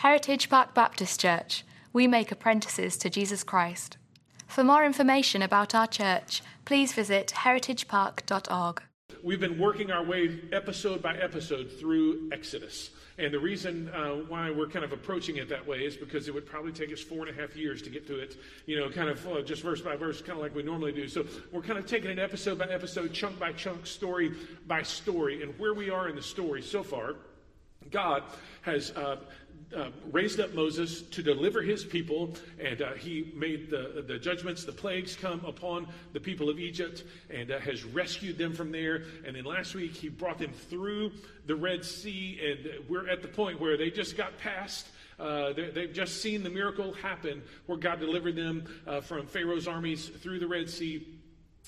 Heritage Park Baptist Church, we make apprentices to Jesus Christ. For more information about our church, please visit heritagepark.org. We've been working our way episode by episode through Exodus. And the reason uh, why we're kind of approaching it that way is because it would probably take us four and a half years to get through it, you know, kind of uh, just verse by verse, kind of like we normally do. So we're kind of taking it episode by episode, chunk by chunk, story by story. And where we are in the story so far, God has uh, uh, raised up Moses to deliver his people, and uh, he made the, the judgments, the plagues come upon the people of Egypt, and uh, has rescued them from there. And then last week, he brought them through the Red Sea, and we're at the point where they just got past. Uh, they've just seen the miracle happen where God delivered them uh, from Pharaoh's armies through the Red Sea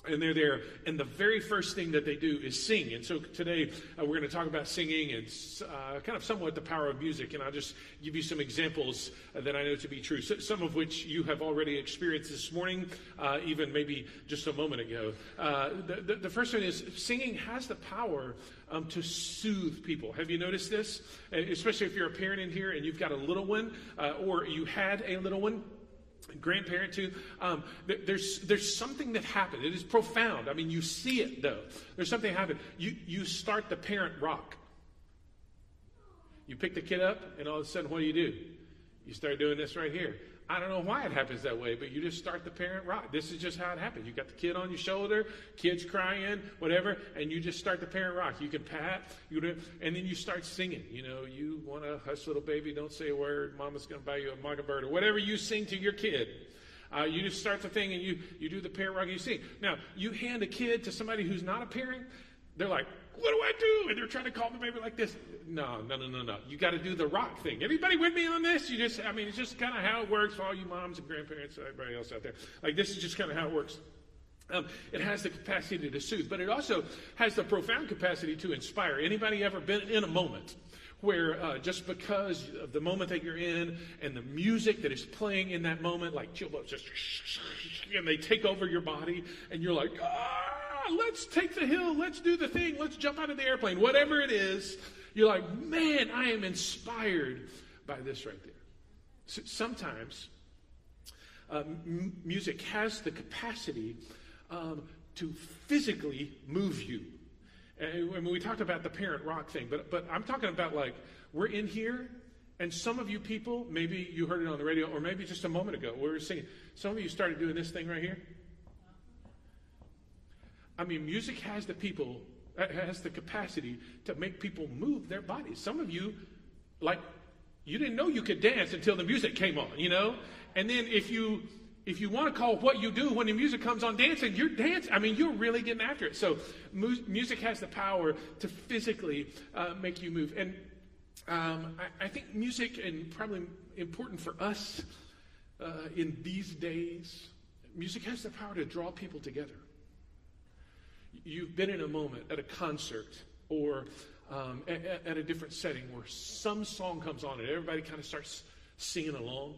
and they're there, and the very first thing that they do is sing. And so today uh, we're going to talk about singing and uh, kind of somewhat the power of music. And I'll just give you some examples that I know to be true, so, some of which you have already experienced this morning, uh, even maybe just a moment ago. Uh, the, the, the, first one is singing has the power um, to soothe people. Have you noticed this? Especially if you're a parent in here and you've got a little one, uh, or you had a little one grandparent too. Um, there's there's something that happened. It is profound. I mean, you see it though. There's something happened. You you start the parent rock. You pick the kid up, and all of a sudden, what do you do? You start doing this right here. I don't know why it happens that way, but you just start the parent rock. This is just how it happens. You got the kid on your shoulder, kid's crying, whatever, and you just start the parent rock. You can pat, you and then you start singing. You know, you want to hush, little baby, don't say a word. Mama's going to buy you a mockingbird or whatever you sing to your kid. Uh, you just start the thing and you you do the parent rock and you sing. Now you hand a kid to somebody who's not a parent, they're like, what do I do? And they're trying to call the baby like this. No, no, no, no, no. You got to do the rock thing. Everybody with me on this? You just, I mean, it's just kind of how it works for all you moms and grandparents and everybody else out there. Like, this is just kind of how it works. Um, it has the capacity to soothe, but it also has the profound capacity to inspire. Anybody ever been in a moment where uh, just because of the moment that you're in and the music that is playing in that moment, like chill just and they take over your body, and you're like, ah! Let's take the hill, let's do the thing, let's jump out of the airplane, whatever it is, you're like, man, I am inspired by this right there. So sometimes uh, m- music has the capacity um, to physically move you. And when we talked about the parent rock thing, but, but I'm talking about like, we're in here, and some of you people, maybe you heard it on the radio, or maybe just a moment ago, we were singing, some of you started doing this thing right here. I mean, music has the people, has the capacity to make people move their bodies. Some of you, like, you didn't know you could dance until the music came on, you know? And then if you if you want to call what you do when the music comes on dancing, you're dancing. I mean, you're really getting after it. So mu- music has the power to physically uh, make you move. And um, I, I, think music, and probably important for us uh, in these days, music has the power to draw people together you've been in a moment at a concert or um, at, at, a different setting where some song comes on and everybody kind of starts singing along,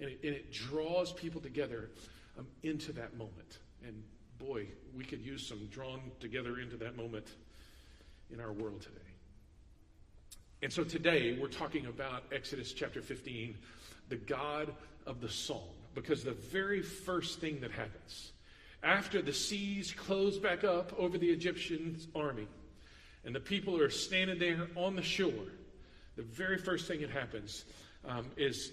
and it, and it draws people together um, into that moment. And boy, we could use some drawn together into that moment in our world today. And so today we're talking about Exodus chapter 15, the God of the song, because the very first thing that happens after the seas close back up over the Egyptian army and the people are standing there on the shore, the very first thing that happens um, is,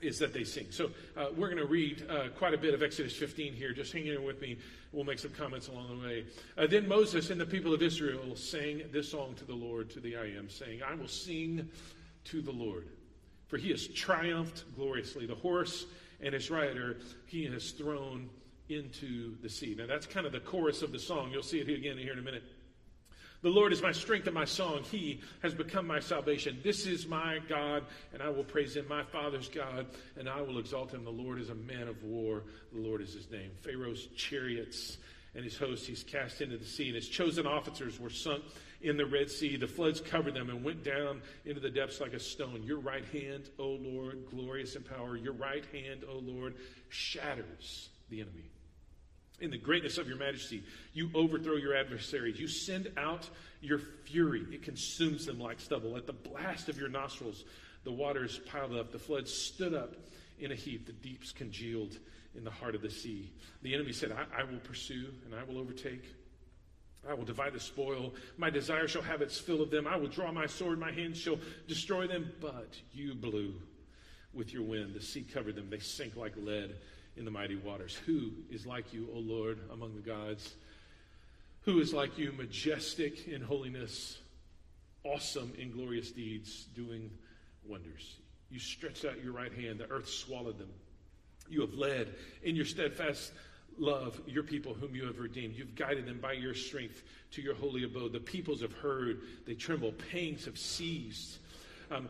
is that they sing. So uh, we're going to read uh, quite a bit of Exodus 15 here. Just hang in with me. We'll make some comments along the way. Uh, then Moses and the people of Israel sang this song to the Lord, to the I am, saying, I will sing to the Lord, for he has triumphed gloriously. The horse and his rider he has thrown into the sea. Now, that's kind of the chorus of the song. You'll see it again here in a minute. The Lord is my strength and my song. He has become my salvation. This is my God, and I will praise him, my Father's God, and I will exalt him. The Lord is a man of war. The Lord is his name. Pharaoh's chariots and his hosts he's cast into the sea, and his chosen officers were sunk in the Red Sea. The floods covered them and went down into the depths like a stone. Your right hand, O Lord, glorious in power, your right hand, O Lord, shatters the enemy. In the greatness of your majesty, you overthrow your adversaries. You send out your fury. It consumes them like stubble. At the blast of your nostrils, The waters piled up. The floods stood up in a heap. The deeps congealed in the heart of the sea. The enemy said, I, I will pursue and I will overtake. I will divide the spoil. My desire shall have its fill of them. I will draw my sword. My hand shall destroy them. But you blew with your wind. The sea covered them. They sank like lead in the mighty waters. Who is like you, O Lord, among the gods? Who is like you, majestic in holiness, awesome in glorious deeds, doing wonders? You stretched out your right hand, the earth swallowed them. You have led in your steadfast love your people whom you have redeemed. You've guided them by your strength to your holy abode. The peoples have heard, they tremble. Pangs have seized. Um,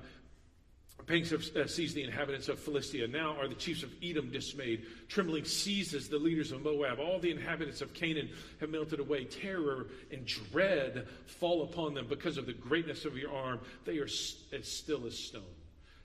Pangs have uh, seized the inhabitants of Philistia. Now are the chiefs of Edom dismayed. Trembling seizes the leaders of Moab. All the inhabitants of Canaan have melted away. Terror and dread fall upon them because of the greatness of your arm. They are as still as stone.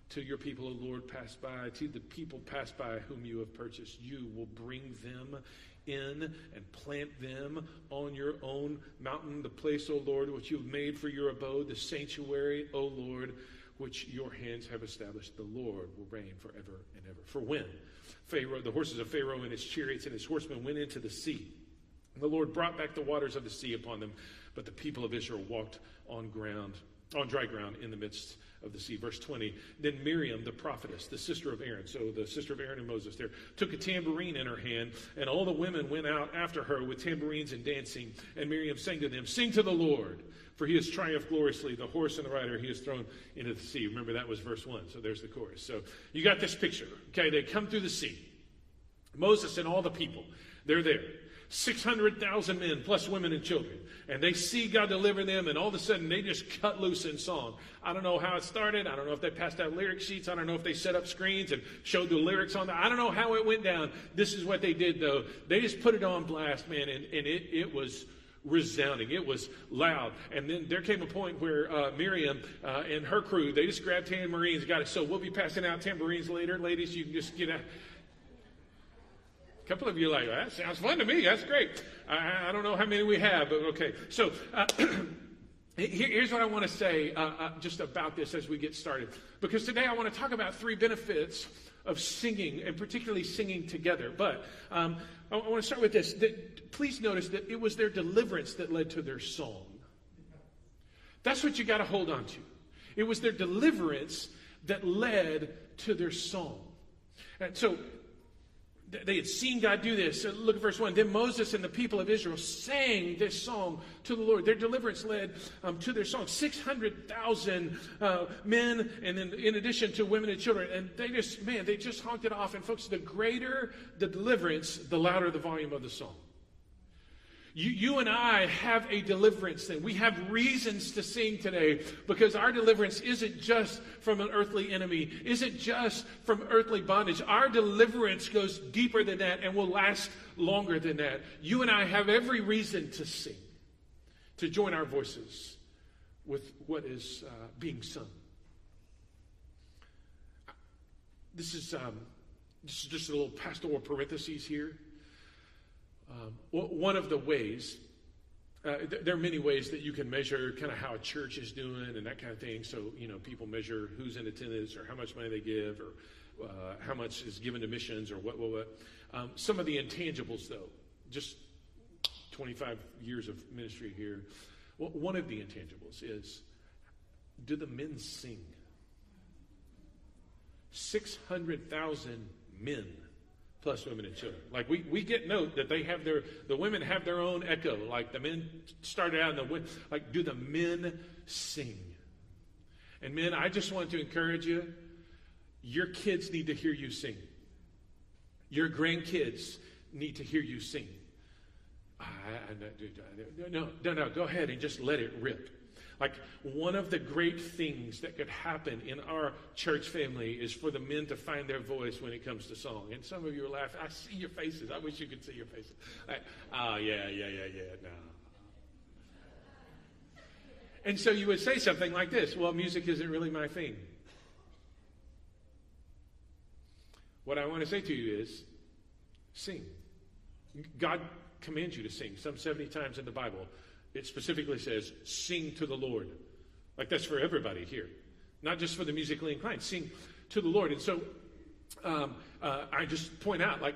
Till your people, O Lord, pass by, till the people pass by whom you have purchased, you will bring them in and plant them on your own mountain, the place, O Lord, which you have made for your abode, the sanctuary, O Lord, which your hands have established. The Lord will reign forever and ever. For when Pharaoh, the horses of Pharaoh and his chariots and his horsemen went into the sea, and the Lord brought back the waters of the sea upon them, but the people of Israel walked on ground, on dry ground in the midst of the sea. Verse 20. Then Miriam, the prophetess, the sister of Aaron, so the sister of Aaron and Moses there, took a tambourine in her hand, and all the women went out after her with tambourines and dancing. And Miriam sang to them, Sing to the Lord, for he has triumphed gloriously. The horse and the rider he has thrown into the sea. Remember, that was verse 1. So there's the chorus. So you got this picture. Okay, they come through the sea. Moses and all the people, they're there. 600,000 men, plus women and children. And they see God deliver them, and all of a sudden they just cut loose in song. I don't know how it started. I don't know if they passed out lyric sheets. I don't know if they set up screens and showed the lyrics on there. I don't know how it went down. This is what they did, though. They just put it on blast, man, and, and it, it was resounding. It was loud. And then there came a point where uh, Miriam uh, and her crew, they just grabbed tambourines, got it. So we'll be passing out tambourines later. Ladies, you can just get out. A couple of you like, that sounds fun to me. That's great. I, I don't know how many we have, but okay. So uh, here's what I want to say uh, uh, just about this as we get started. Because today I want to talk about three benefits of singing, and particularly singing together. But um, I, I want to start with this. That, please notice that it was their deliverance that led to their song. That's what you got to hold on to. It was their deliverance that led to their song. And so they had seen God do this. Look at verse 1. Then Moses and the people of Israel sang this song to the Lord. Their deliverance led um, to their song. 600,000 uh, men, and then in addition to women and children. And they just, man, they just honked it off. And folks, the greater the deliverance, the louder the volume of the song. You, you and I have a deliverance thing. We have reasons to sing today because our deliverance isn't just from an earthly enemy, isn't just from earthly bondage. Our deliverance goes deeper than that and will last longer than that. You and I have every reason to sing, to join our voices with what is uh, being sung. This is, um, this is just a little pastoral parentheses here. Um, one of the ways, uh, th- there are many ways that you can measure kind of how a church is doing and that kind of thing. So, you know, people measure who's in attendance or how much money they give or uh, how much is given to missions or what, what, what. Um, some of the intangibles, though, just 25 years of ministry here, well, one of the intangibles is do the men sing? 600,000 men plus women and children. Like we, we get note that they have their the women have their own echo. Like the men started out in the women. like do the men sing? And men, I just want to encourage you. Your kids need to hear you sing. Your grandkids need to hear you sing. I, I, no, no, no, go ahead and just let it rip. Like, one of the great things that could happen in our church family is for the men to find their voice when it comes to song. And some of you are laughing. I see your faces. I wish you could see your faces. Like, oh, yeah, yeah, yeah, yeah, no. And so you would say something like this Well, music isn't really my thing. What I want to say to you is sing. God commands you to sing some 70 times in the Bible it specifically says, sing to the Lord. Like that's for everybody here. not just for the musically inclined. Sing to the Lord. And so um, uh, I just point out, like,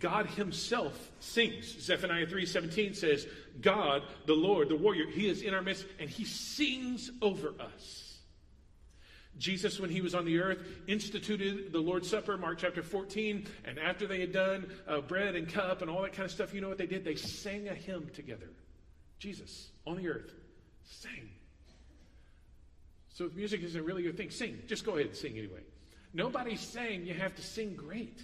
God himself sings. Zephaniah 3:17 says, God, the Lord, the warrior, he is in our midst and he sings over us. Jesus, when he was on the earth, instituted the Lord's Supper, Mark chapter 14. And after they had done uh, bread and cup and all that kind of stuff, you know what they did? They sang a hymn together. Jesus on the earth Sing. So if music isn't really your thing, sing. Just go ahead and sing anyway. Nobody's saying you have to sing great.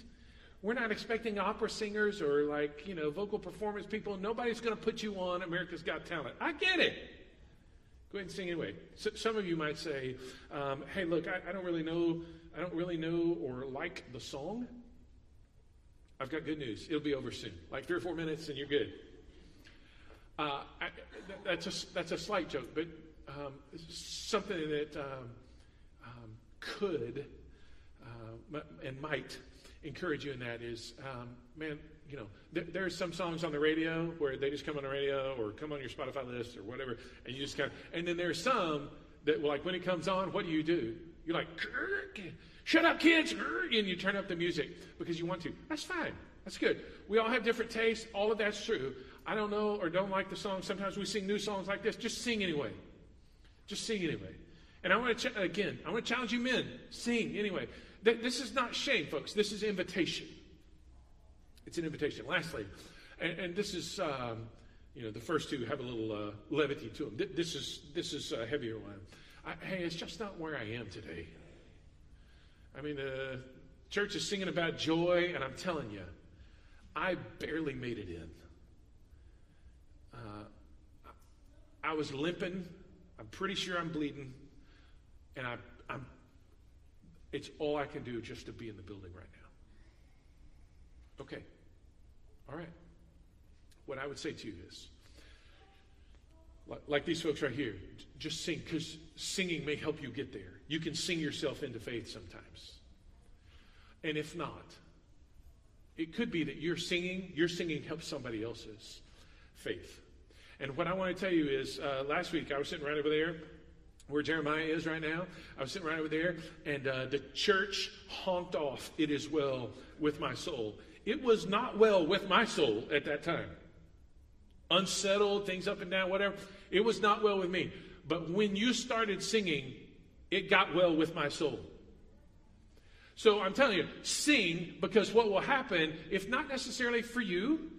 We're not expecting opera singers or like, you know, vocal performance people. Nobody's going to put you on America's Got Talent. I get it. Go ahead and sing anyway. So, some of you might say, um, "Hey, look, I, I don't really know. I don't really know or like the song." I've got good news. It'll be over soon. Like three or four minutes, and you're good. Uh, that's a that's a slight joke, but um, something that um, um, could uh, and might encourage you in that is, um, man, you know, there, there's some songs on the radio where they just come on the radio or come on your Spotify list or whatever, and you just kind of, and then there's some that, like, when it comes on, what do you do? You're like, shut up, kids, and you turn up the music because you want to. That's fine. That's good. We all have different tastes. All of that's true. I don't know or don't like the song. Sometimes we sing new songs like this. Just sing anyway. Just sing anyway. And I want to, ch- again, I want to challenge you men. Sing anyway. Th- this is not shame, folks. This is invitation. It's an invitation. Lastly, and, and this is, um, you know, the first two have a little uh, levity to them. This is this is a heavier one. I, hey, it's just not where I am today. I mean, the church is singing about joy, and I'm telling you, I barely made it in. Uh, I was limping. I'm pretty sure I'm bleeding, and I, I'm. It's all I can do just to be in the building right now. Okay. All right. What I would say to you is like, like these folks right here, just sing, because singing may help you get there. You can sing yourself into faith sometimes. And if not, it could be that you're singing, your singing helps somebody else's faith. And what I want to tell you is uh, last week I was sitting right over there where Jeremiah is right now. I was sitting right over there, and uh, the church honked off, It is well with my soul. It was not well with my soul at that time. Unsettled, things up and down, whatever. It was not well with me. But when you started singing, it got well with my soul. So I'm telling you, sing because what will happen, if not necessarily for you,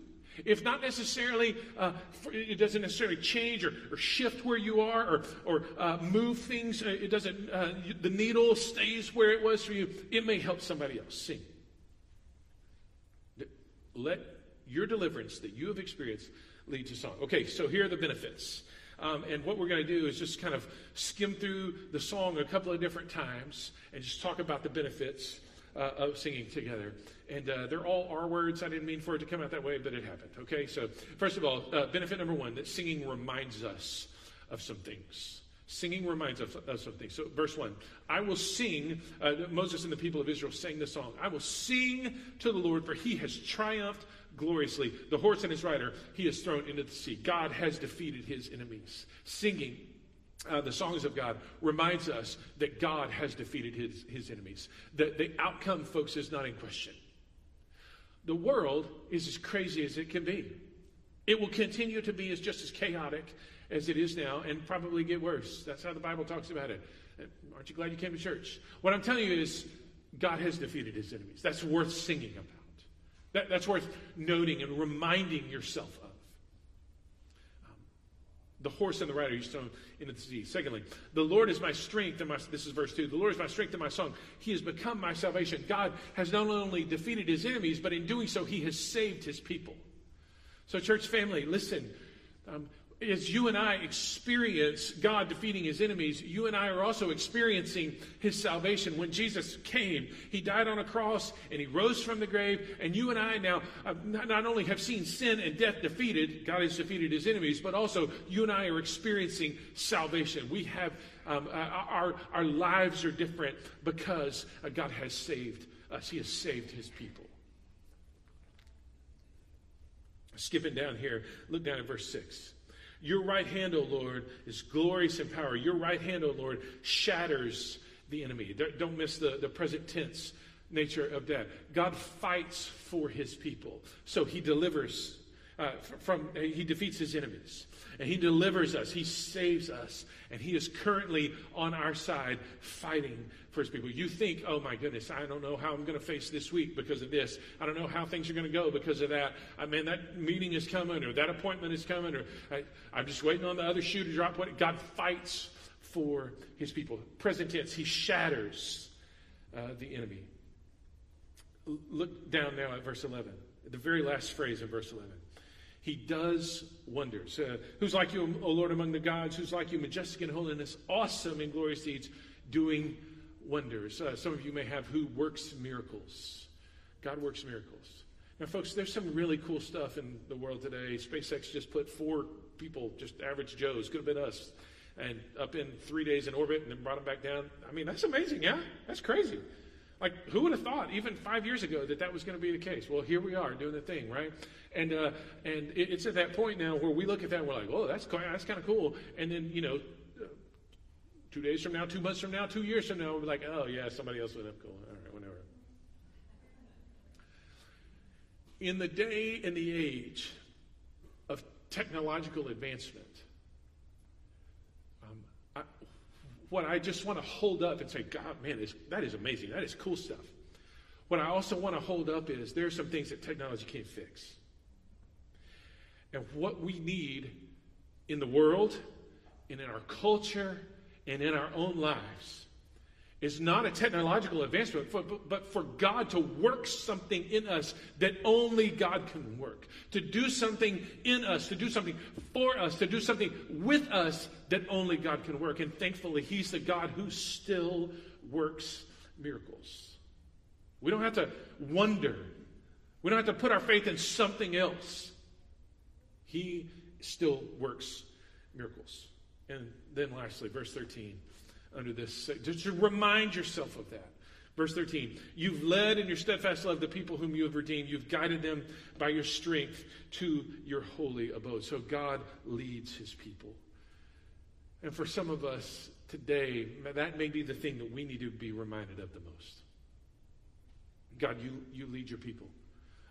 if not necessarily, uh, it doesn't necessarily change or, or, shift where you are or, or uh, move things, uh, it doesn't, uh, the needle stays where it was for you, it may help somebody else. Sing. Let your deliverance that you have experienced lead to song. Okay, so here are the benefits. Um, and what we're going to do is just kind of skim through the song a couple of different times and just talk about the benefits uh, of singing together. And uh, they're all R words. I didn't mean for it to come out that way, but it happened. Okay, so first of all, uh, benefit number one that singing reminds us of some things. Singing reminds us of something. So, verse 1 I will sing, uh, Moses and the people of Israel sang the song. I will sing to the Lord, for he has triumphed gloriously. The horse and his rider he has thrown into the sea. God has defeated his enemies. Singing uh, the songs of God reminds us that God has defeated his, his enemies. The, the outcome, folks, is not in question. The world is as crazy as it can be. It will continue to be as just as chaotic as it is now and probably get worse. That's how the Bible talks about it. Uh, aren't you glad you came to church? What I'm telling you is God has defeated his enemies. That's worth singing about. That, that's worth noting and reminding yourself the horse and the rider he's thrown into the sea. Secondly, the Lord is my strength and my this is verse 2. The Lord is my strength and my song. He has become my salvation. God has not only defeated his enemies, but in doing so, he has saved his people. So, church family, listen. Um, as you and I experience God defeating his enemies, you and I are also experiencing his salvation. When Jesus came, he died on a cross and he rose from the grave. And you and I now uh, not only have seen sin and death defeated, God has defeated his enemies, but also you and I are experiencing salvation. We have, um, uh, our, our lives are different because uh, God has saved us, he has saved his people. Skipping down here, look down at verse 6. Your right hand, O Lord, is glorious in power. Your right hand, O Lord, shatters the enemy. Don't miss the, the present tense nature of that. God fights for his people. So he delivers uh, from, he defeats his enemies. And he delivers us. He saves us. And he is currently on our side fighting for his people. You think, oh my goodness, I don't know how I'm going to face this week because of this. I don't know how things are going to go because of that. I mean, that meeting is coming or that appointment is coming or I, am just waiting on the other shoe to drop. What God fights for his people. Present tense, he shatters uh, the enemy. Look down now at verse 11, the very last phrase in verse 11. He does wonders. Uh, who's like you, O Lord, among the gods? Who's like you, majestic in holiness, awesome in glorious deeds, doing wonders? Uh, some of you may have who works miracles. God works miracles. Now, folks, there's some really cool stuff in the world today. SpaceX just put four people, just average Joes, could have been us, and up in three days in orbit and then brought them back down. I mean, that's amazing, yeah? That's crazy. Like, who would have thought, even five years ago, that that was going to be the case? Well, here we are doing the thing, right? And uh, and it, it's at that point now where we look at that and we're like, oh, that's that's kind of cool. And then you know, uh, two days from now, two months from now, two years from now, we're like, oh yeah, somebody else would have cool. All right, whatever. In the day and the age of technological advancement, what I just want to hold up and say, God, man, that is amazing. That is cool stuff. What I also want to hold up is there are some things that technology can't fix. And what we need in the world and in our culture and in our own lives is not a technological advancement, but for God to work something in us that only God can work. To do something in us, to do something for us, to do something with us that only God can work. And thankfully, He's the God who still works miracles. We don't have to wonder. We don't have to put our faith in something else. He still works miracles. And then lastly, verse 13 under this. Just to remind yourself of that. Verse 13, you've led in your steadfast love the people whom you have redeemed. You've guided them by your strength to your holy abode. So God leads his people. And for some of us today, that may be the thing that we need to be reminded of the most. God, you, you lead your people.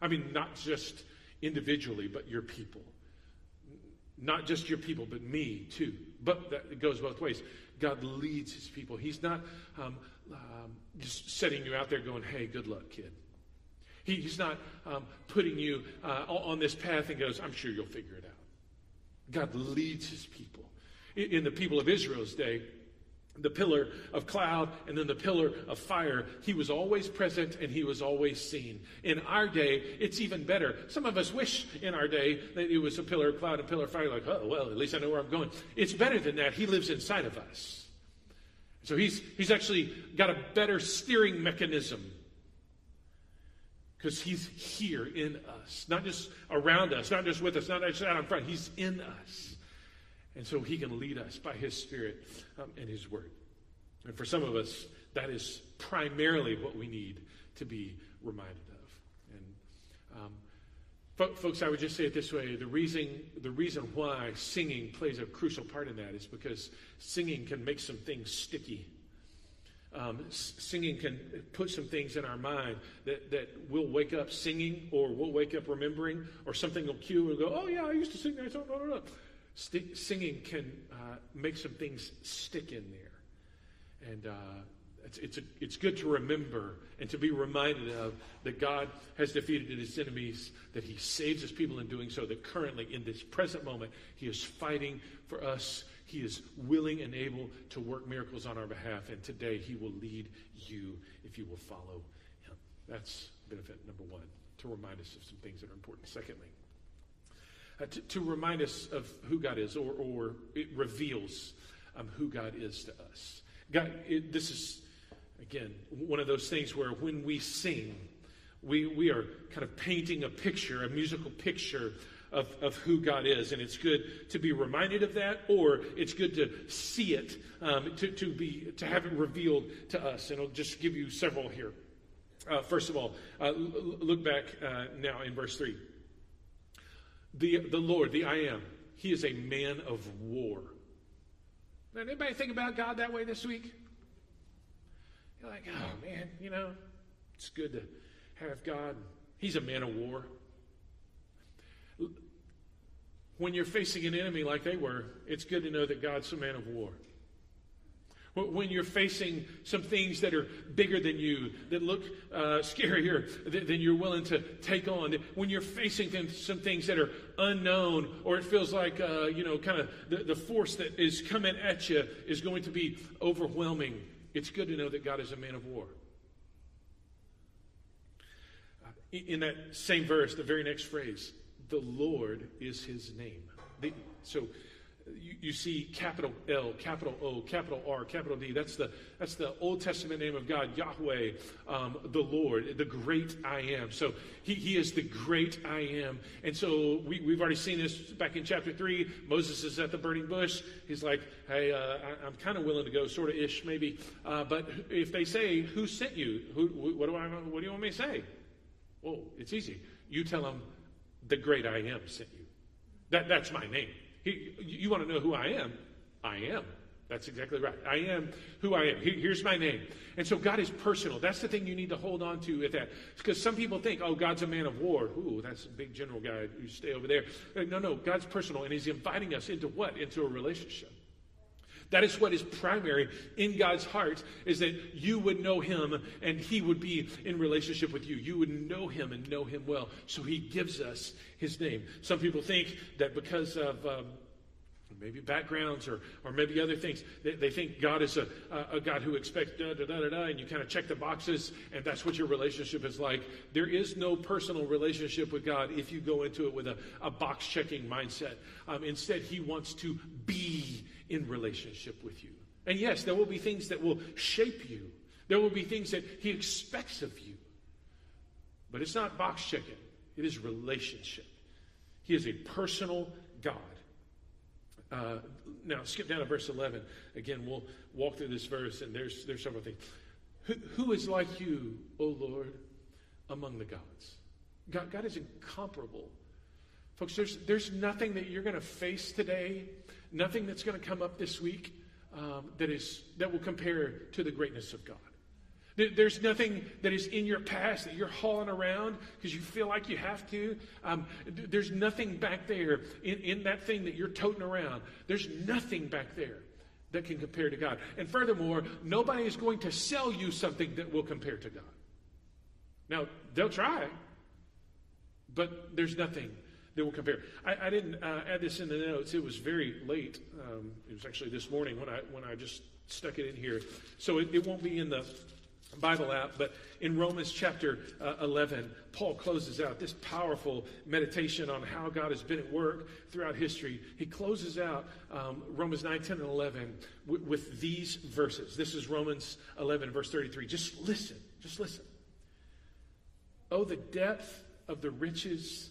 I mean, not just individually, but your people. Not just your people, but me too. But that, it goes both ways. God leads his people. He's not um, um, just setting you out there going, hey, good luck, kid. He, he's not um, putting you uh, on this path and goes, I'm sure you'll figure it out. God leads his people. In, in the people of Israel's day, the pillar of cloud and then the pillar of fire. He was always present and he was always seen. In our day, it's even better. Some of us wish in our day that it was a pillar of cloud and pillar of fire, like, oh, well, at least I know where I'm going. It's better than that. He lives inside of us. So he's, he's actually got a better steering mechanism because he's here in us, not just around us, not just with us, not just out in front. He's in us. And so he can lead us by his Spirit um, and his word. And for some of us, that is primarily what we need to be reminded of. And um, fo- folks, I would just say it this way: the reason the reason why singing plays a crucial part in that is because singing can make some things sticky. Um, singing can put some things in our mind that, that we'll wake up singing or we'll wake up remembering or something will cue and go, oh yeah, I used to sing that song. St- singing can uh, make some things stick in there. And uh, it's, it's, a, it's good to remember and to be reminded of that God has defeated his enemies, that he saves his people in doing so, that currently, in this present moment, he is fighting for us. He is willing and able to work miracles on our behalf. And today, he will lead you if you will follow him. That's benefit number one, to remind us of some things that are important. Secondly, uh, to, to, remind us of who God is, or, or it reveals um, who God is to us. God, it, this is, again, one of those things where when we sing, we, we are kind of painting a picture, a musical picture of, of who God is. And it's good to be reminded of that, or it's good to see it, um, to, to, be, to have it revealed to us. And I'll just give you several here. Uh, first of all, uh, look back uh, now in verse 3. The, the Lord, the I am, he is a man of war. Now, anybody think about God that way this week? You're like, oh man, you know, it's good to have God. He's a man of war. When you're facing an enemy like they were, it's good to know that God's a man of war. When you're facing some things that are bigger than you, that look uh, scarier than you're willing to take on, when you're facing some things that are unknown, or it feels like, uh, you know, kind of the, the force that is coming at you is going to be overwhelming, it's good to know that God is a man of war. In that same verse, the very next phrase, the Lord is his name. The, so you, you, see capital L, capital O, capital R, capital D. That's the, that's the Old Testament name of God, Yahweh, um, the Lord, the great I am. So he, he is the great I am. And so we, we've already seen this back in chapter 3. Moses is at the burning bush. He's like, hey, uh, I, am kind of willing to go, sort of ish, maybe. Uh, but if they say, who sent you? Who, what, do I, what do you want me to say? Well, it's easy. You tell them, the great I am sent you. That, that's my name. He, you want to know who I am? I am. That's exactly right. I am who I am. Here's my name. And so God is personal. That's the thing you need to hold on to at that. Because some people think, oh, God's a man of war. Ooh, that's a big general guy. You stay over there. Uh, no, no. God's personal. And he's inviting us into what? Into a relationship. That is what is primary in God's heart is that you would know him and he would be in relationship with you. You would know him and know him well. So he gives us his name. Some people think that because of um, maybe backgrounds or, or maybe other things. They, they think God is a, a, God who expects da da da da da, and you kind of check the boxes, and that's what your relationship is like. There is no personal relationship with God if you go into it with a, a box checking mindset. Um, instead, He wants to be in relationship with you. And yes, there will be things that will shape you, there will be things that He expects of you. But it's not box checking, it is relationship. He is a personal God. Uh, now, skip down to verse 11. Again, we'll walk through this verse, and there's, there's several things. Who, who is like you, O Lord, among the gods? God, God is incomparable. Folks, there's, there's nothing that you're going to face today, nothing that's going to come up this week um, that, is, that will compare to the greatness of God. There's nothing that is in your past that you're hauling around because you feel like you have to. Um, there's nothing back there in, in that thing that you're toting around. There's nothing back there that can compare to God. And furthermore, nobody is going to sell you something that will compare to God. Now, they'll try, but there's nothing that will compare. I, I didn't uh, add this in the notes. It was very late. Um, it was actually this morning when I when I just stuck it in here, so it, it won't be in the Bible app, but in Romans chapter uh, 11, Paul closes out this powerful meditation on how God has been at work throughout history. He closes out um, Romans 9, 10, and 11 with, with these verses. This is Romans 11, verse 33. Just listen. Just listen. Oh, the depth of the riches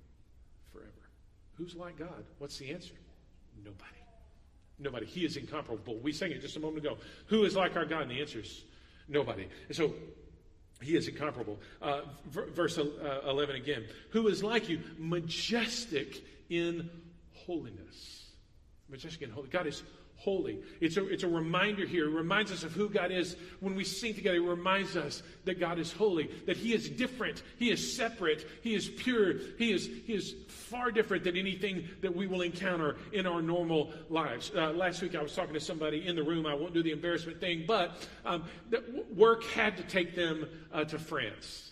Who's like God? What's the answer? Nobody. Nobody. He is incomparable. We sang it just a moment ago. Who is like our God? And the answer is nobody. And so he is incomparable. Uh, verse uh, 11 again. Who is like you? Majestic in holiness. Majestic in holiness. God is holy. It's a, it's a reminder here. It reminds us of who God is. When we sing together, it reminds us that God is holy, that He is different, He is separate, He is pure, He is, he is far different than anything that we will encounter in our normal lives. Uh, last week, I was talking to somebody in the room. I won't do the embarrassment thing, but um, work had to take them uh, to France.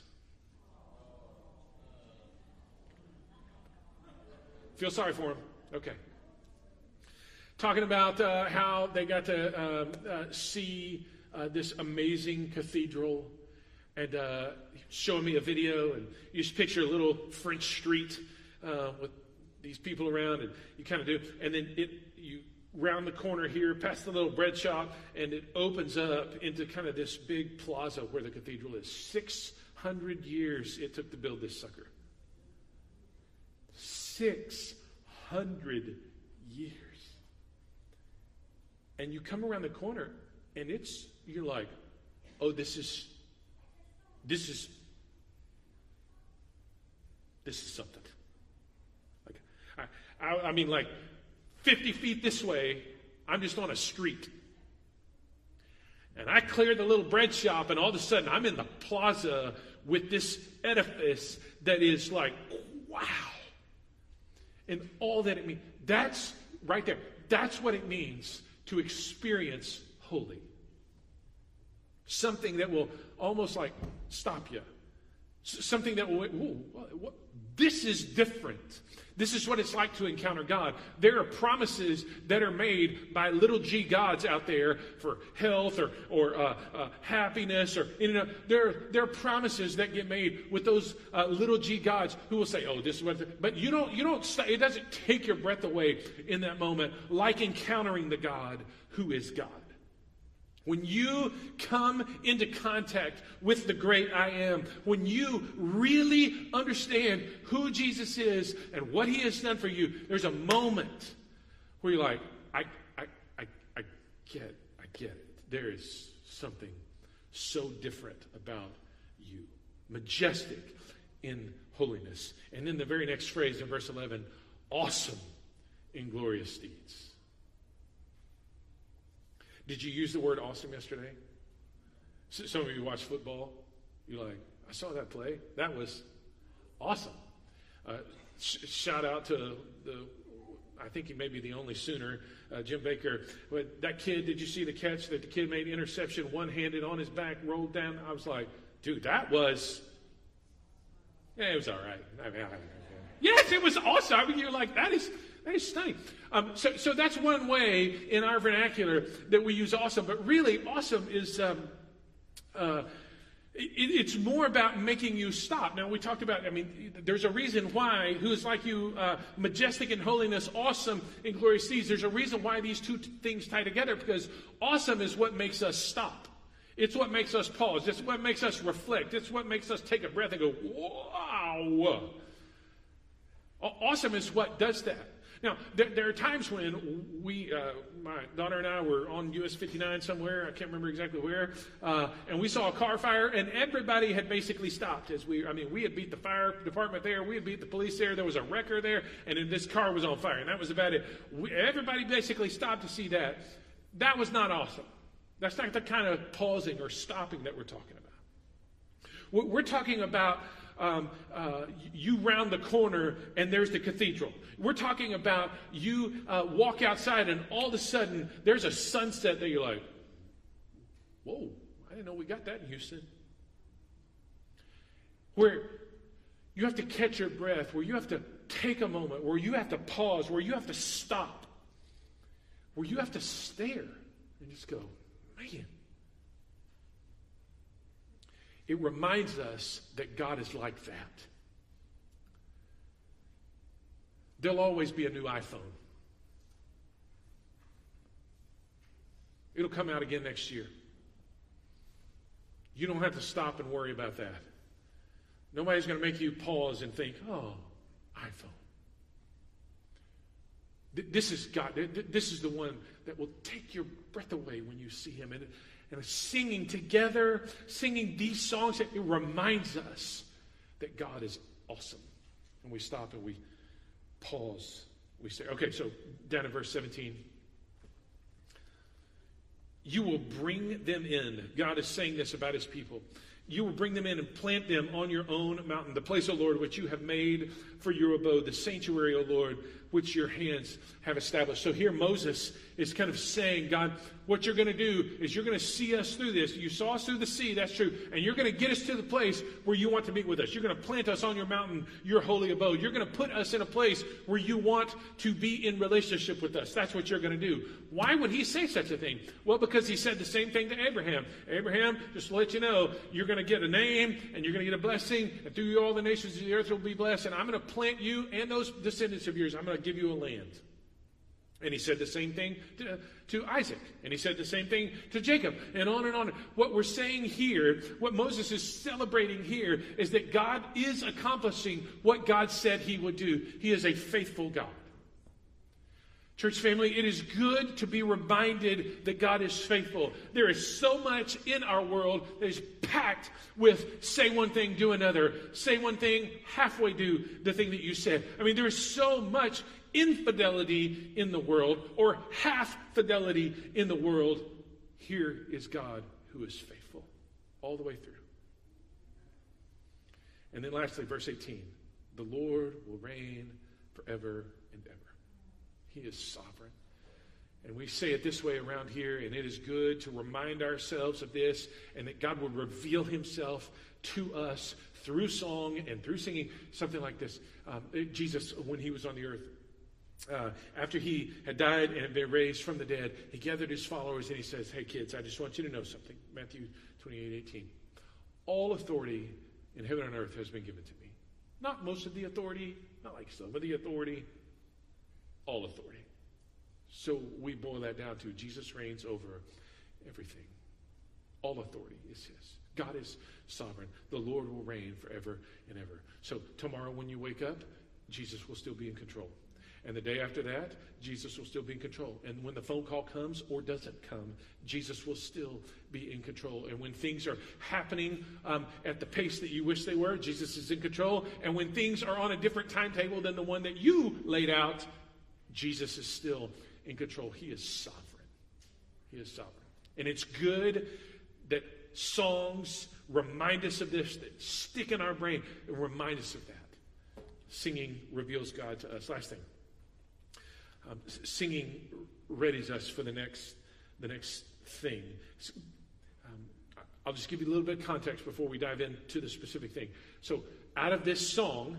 Feel sorry for him. Okay talking about uh, how they got to uh, uh, see uh, this amazing cathedral and uh, showing me a video. And you just picture a little French street uh, with these people around, and you kind of do. And then it, you round the corner here, past the little bread shop, and it opens up into kind of this big plaza where the cathedral is. 600 600 years it took to build this sucker. 600 years. And you come around the corner and it's, you're like, oh, this is, this is, this is something. Like, I, I, mean, like 50 feet this way, I'm just on a street. And I cleared the little bread shop, and all of a sudden I'm in the plaza with this edifice that is like, wow. And all that it means. That's right there. That's what it means to experience holy. Something that will almost like stop you. Something that will, what, what, this is different. This is what it's like to encounter God. There are promises that are made by little g gods out there for health or, or uh, uh, happiness. or you know, there, there are promises that get made with those uh, little g gods who will say, oh, this is what. But you don't, you don't, it doesn't take your breath away in that moment like encountering the God who is God. When you come into contact with the great I am, when you really understand who Jesus is and what he has done for you, there's a moment where you're like, I, I, I, I get, I get it. There is something so different about you. Majestic in holiness. And then the very next phrase in verse 11, awesome in glorious deeds. Did you use the word awesome yesterday? Some of you watch football. You're like, I saw that play. That was awesome. Uh, sh- shout out to the, I think he may be the only Sooner, uh, Jim Baker. But that kid, did you see the catch that the kid made interception, one handed on his back, rolled down? I was like, dude, that was, yeah, it was all right. I mean, I, yes, it was awesome. I mean, you're like, that is, is stunning. Um, so, so that's one way in our vernacular that we use awesome. But really, awesome is um, uh, it, it's more about making you stop. Now, we talked about, I mean, there's a reason why, who is like you, uh, majestic in holiness, awesome in glorious deeds. There's a reason why these two t- things tie together because awesome is what makes us stop. It's what makes us pause. It's what makes us reflect. It's what makes us take a breath and go, wow. Awesome is what does that. Now, there, there, are times when we, uh, my daughter and I were on US 59 somewhere, I can't remember exactly where, uh, and we saw a car fire, and everybody had basically stopped as we, I mean, we had beat the fire department there, we had beat the police there, there was a wrecker there, and then this car was on fire, and that was about it. We, everybody basically stopped to see that. That was not awesome. That's not the kind of pausing or stopping that we're talking about. We're talking about um, uh, you round the corner and there's the cathedral. We're talking about you uh, walk outside and all of a sudden there's a sunset that you're like, whoa, I didn't know we got that in Houston. Where you have to catch your breath, where you have to take a moment, where you have to pause, where you have to stop, where you have to stare and just go, man, it reminds us that God is like that. There'll always be a new iPhone. It'll come out again next year. You don't have to stop and worry about that. Nobody's going to make you pause and think, oh, iPhone. This is God. This is the one that will take your breath away when you see Him. And and singing together, singing these songs, it reminds us that God is awesome. And we stop and we pause. We say, okay, so down in verse 17. You will bring them in. God is saying this about his people. You will bring them in and plant them on your own mountain, the place, O Lord, which you have made for your abode, the sanctuary, O Lord, which your hands have established. So here Moses is kind of saying, God, what you're going to do is you're going to see us through this. You saw us through the sea, that's true. And you're going to get us to the place where you want to meet with us. You're going to plant us on your mountain, your holy abode. You're going to put us in a place where you want to be in relationship with us. That's what you're going to do. Why would he say such a thing? Well, because he said the same thing to Abraham. Abraham, just to let you know, you're going to get a name and you're going to get a blessing, and through you all the nations of the earth will be blessed. And I'm going to plant you and those descendants of yours. I'm going to give you a land. And he said the same thing to, to, Isaac. And he said the same thing to Jacob. And on and on. What we're saying here, what Moses is celebrating here, is that God is accomplishing what God said he would do. He is a faithful God. Church family, it is good to be reminded that God is faithful. There is so much in our world that is packed with say one thing, do another, say one thing, halfway do the thing that you said. I mean, there is so much infidelity in the world or half fidelity in the world, here is God who is faithful all the way through. And then lastly, verse 18 the Lord will reign forever and ever. He is sovereign. And we say it this way around here, and it is good to remind ourselves of this and that God will reveal himself to us through song and through singing. Something like this um, Jesus, when he was on the earth, uh, after he had died and had been raised from the dead, he gathered his followers and he says, Hey, kids, I just want you to know something. Matthew 28 18. All authority in heaven and earth has been given to me. Not most of the authority, not like some of the authority, all authority. So we boil that down to Jesus reigns over everything. All authority is his. God is sovereign. The Lord will reign forever and ever. So tomorrow when you wake up, Jesus will still be in control. And the day after that, Jesus will still be in control. And when the phone call comes or doesn't come, Jesus will still be in control. And when things are happening um, at the pace that you wish they were, Jesus is in control. And when things are on a different timetable than the one that you laid out, Jesus is still in control. He is sovereign. He is sovereign. And it's good that songs remind us of this, that stick in our brain and remind us of that. Singing reveals God to us. Last thing. Um, singing readies us for the next, the next thing. Um, I'll just give you a little bit of context before we dive into the specific thing. So, out of this song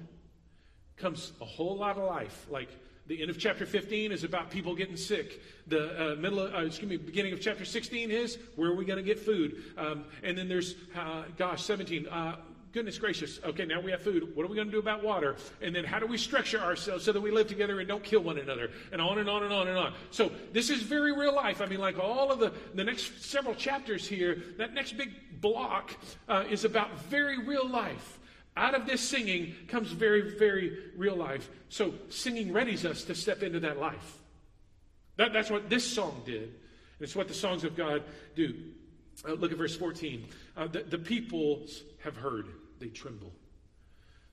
comes a whole lot of life. Like the end of chapter 15 is about people getting sick. The uh, middle, of, uh, excuse me, beginning of chapter 16 is where are we going to get food? Um, and then there's, uh, gosh, 17. Uh, goodness gracious, okay, now we have food. What are we going to do about water? And then how do we structure ourselves so that we live together and don't kill one another? And on and on and on and on. So this is very real life. I mean, like all of the, the next several chapters here, that next big block uh, is about very real life. Out of this singing comes very, very real life. So singing readies us to step into that life. That, that's what this song did. And it's what the songs of God do. Uh, look at verse 14. Uh, the, the peoples have heard they tremble.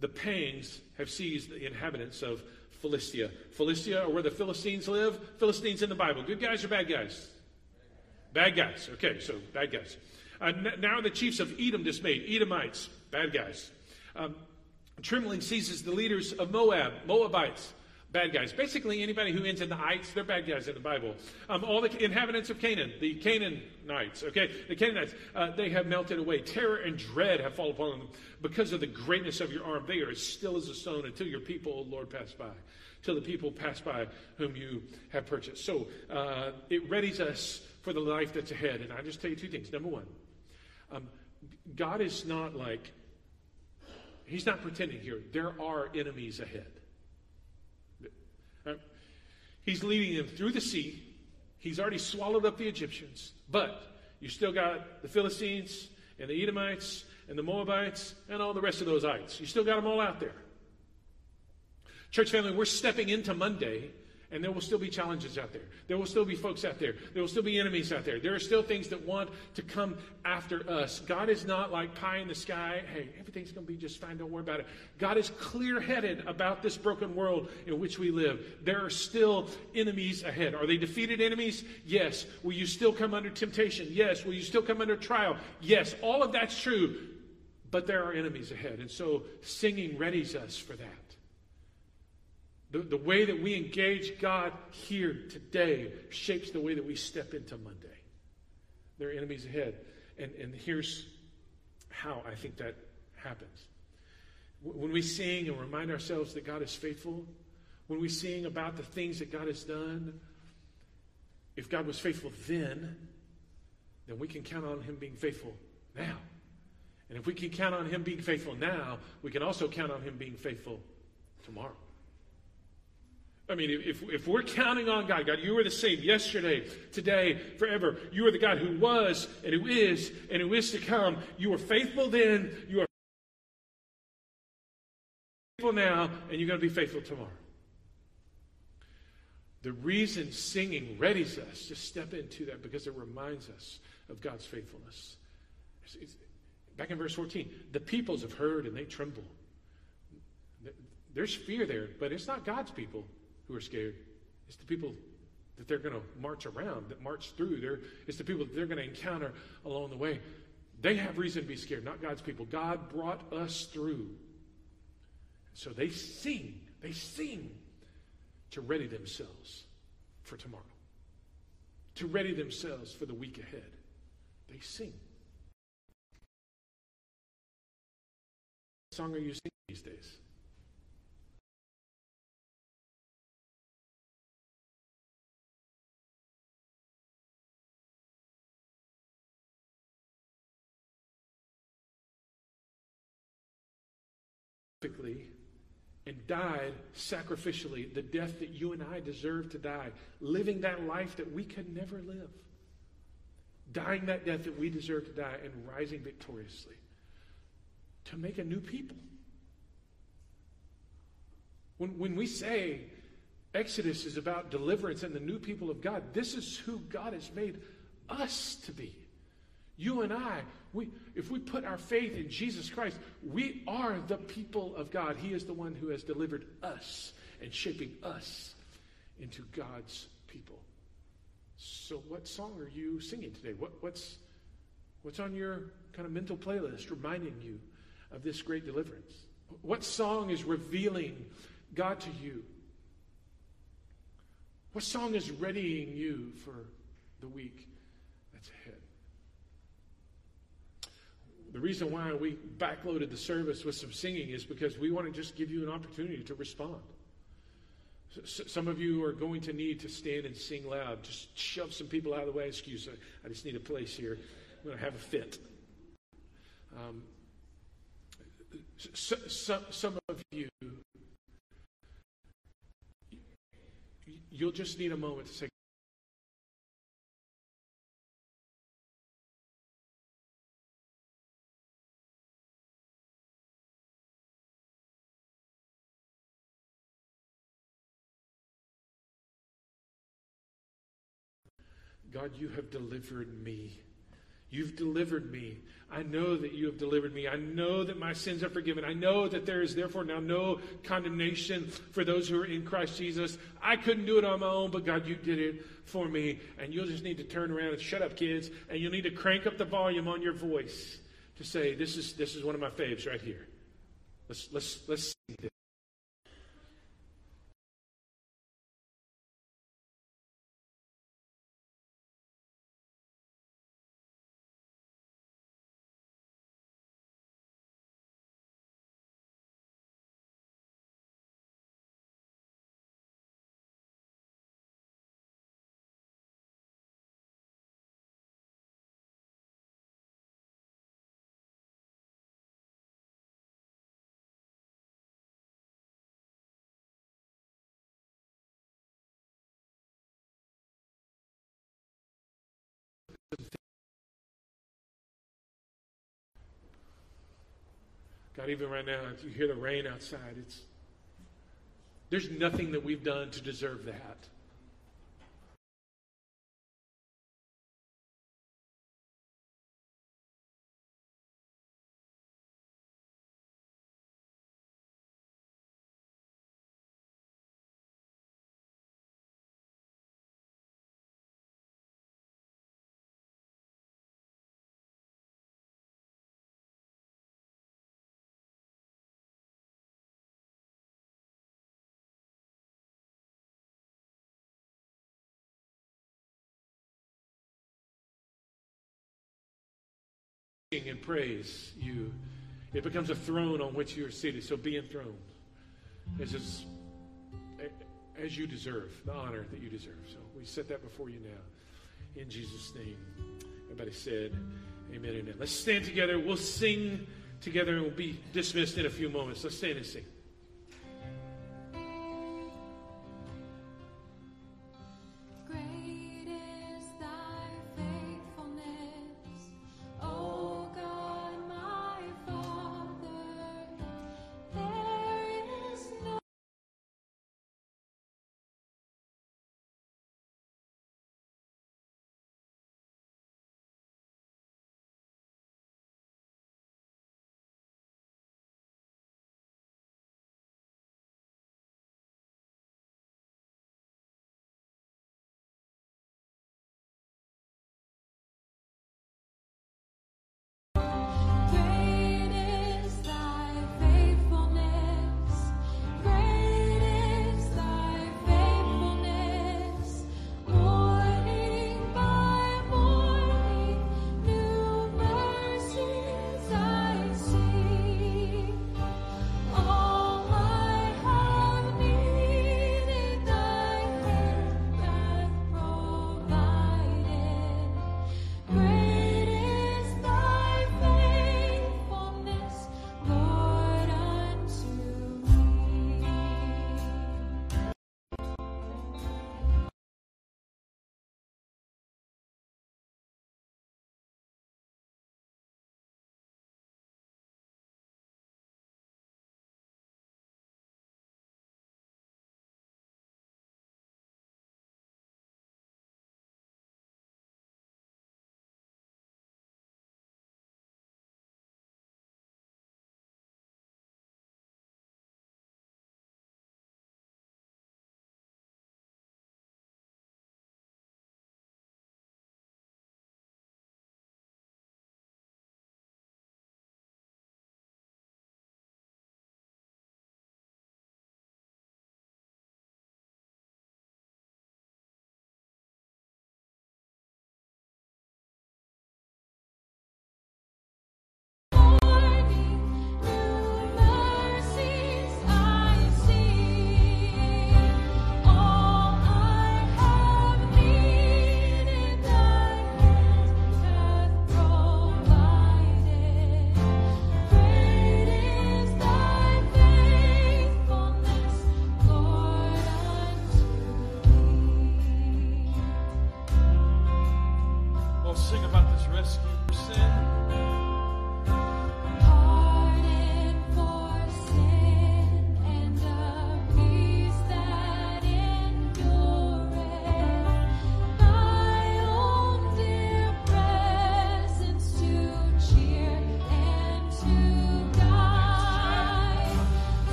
The pangs have seized the inhabitants of Philistia. Philistia, or where the Philistines live, Philistines in the Bible. Good guys or bad guys? Bad guys. Okay, so bad guys. Uh, now the chiefs of Edom dismayed. Edomites, bad guys. Um, trembling seizes the leaders of Moab, Moabites bad guys. Basically, anybody who ends in the ites, they're bad guys in the Bible. Um, all the inhabitants of Canaan, the Canaanites, okay, the Canaanites, uh, they have melted away. Terror and dread have fallen upon them because of the greatness of your arm. They are as still as a stone until your people, O Lord, pass by. Till the people pass by whom you have purchased. So uh, it readies us for the life that's ahead. And I just tell you two things. Number one, um, God is not like, He's not pretending here. There are enemies ahead. He's leading them through the sea. He's already swallowed up the Egyptians. But you still got the Philistines and the Edomites and the Moabites and all the rest of those ites. You still got them all out there. Church family, we're stepping into Monday and there will still be challenges out there. There will still be folks out there. There will still be enemies out there. There are still things that want to come after us. God is not like pie in the sky. Hey, everything's going to be just fine. Don't worry about it. God is clear headed about this broken world in which we live. There are still enemies ahead. Are they defeated enemies? Yes. Will you still come under temptation? Yes. Will you still come under trial? Yes. All of that's true. But there are enemies ahead. And so singing readies us for that. The, the way that we engage God here today shapes the way that we step into Monday. There are enemies ahead. And, and here's how I think that happens. When we sing and remind ourselves that God is faithful, when we sing about the things that God has done, if God was faithful then, then we can count on Him being faithful now. And if we can count on Him being faithful now, we can also count on Him being faithful tomorrow. I mean, if, if we're counting on God, God, you are the same yesterday, today, forever. You are the God who was and who is and who is to come. You are faithful then, you are faithful now, and you're going to be faithful tomorrow. The reason singing readies us to step into that because it reminds us of God's faithfulness. It's, it's, back in verse 14, the peoples have heard and they tremble. There's fear there, but it's not God's people who are scared. It's the people that they're going to march around, that march through. They're, it's the people that they're going to encounter along the way. They have reason to be scared, not God's people. God brought us through. So they sing. They sing to ready themselves for tomorrow, to ready themselves for the week ahead. They sing. What song are you singing these days? Perfectly and died sacrificially the death that you and I deserve to die, living that life that we could never live, dying that death that we deserve to die, and rising victoriously to make a new people. When, when we say Exodus is about deliverance and the new people of God, this is who God has made us to be. You and I, we, if we put our faith in Jesus Christ, we are the people of God. He is the one who has delivered us and shaping us into God's people. So, what song are you singing today? What, what's, what's on your kind of mental playlist reminding you of this great deliverance? What song is revealing God to you? What song is readying you for the week that's ahead? The reason why we backloaded the service with some singing is because we want to just give you an opportunity to respond. some of you are going to need to stand and sing loud. Just shove some people out of the way. Excuse me. I just need a place here. I'm going to have a fit. Um, so, so, some of you, you'll just need a moment to say, God, you have delivered me. You've delivered me. I know that you have delivered me. I know that my sins are forgiven. I know that there is therefore now no condemnation for those who are in Christ Jesus. I couldn't do it on my own, but God, you did it for me. And you'll just need to turn around and shut up, kids, and you'll need to crank up the volume on your voice to say, This is this is one of my faves right here. Let's let's let's sing this. God, even right now, if you hear the rain outside, it's there's nothing that we've done to deserve that. And praise you, it becomes a throne on which you are seated. So be enthroned as, is, as you deserve, the honor that you deserve. So we set that before you now. In Jesus' name. Everybody said, Amen, amen. Let's stand together. We'll sing together and we'll be dismissed in a few moments. Let's stand and sing.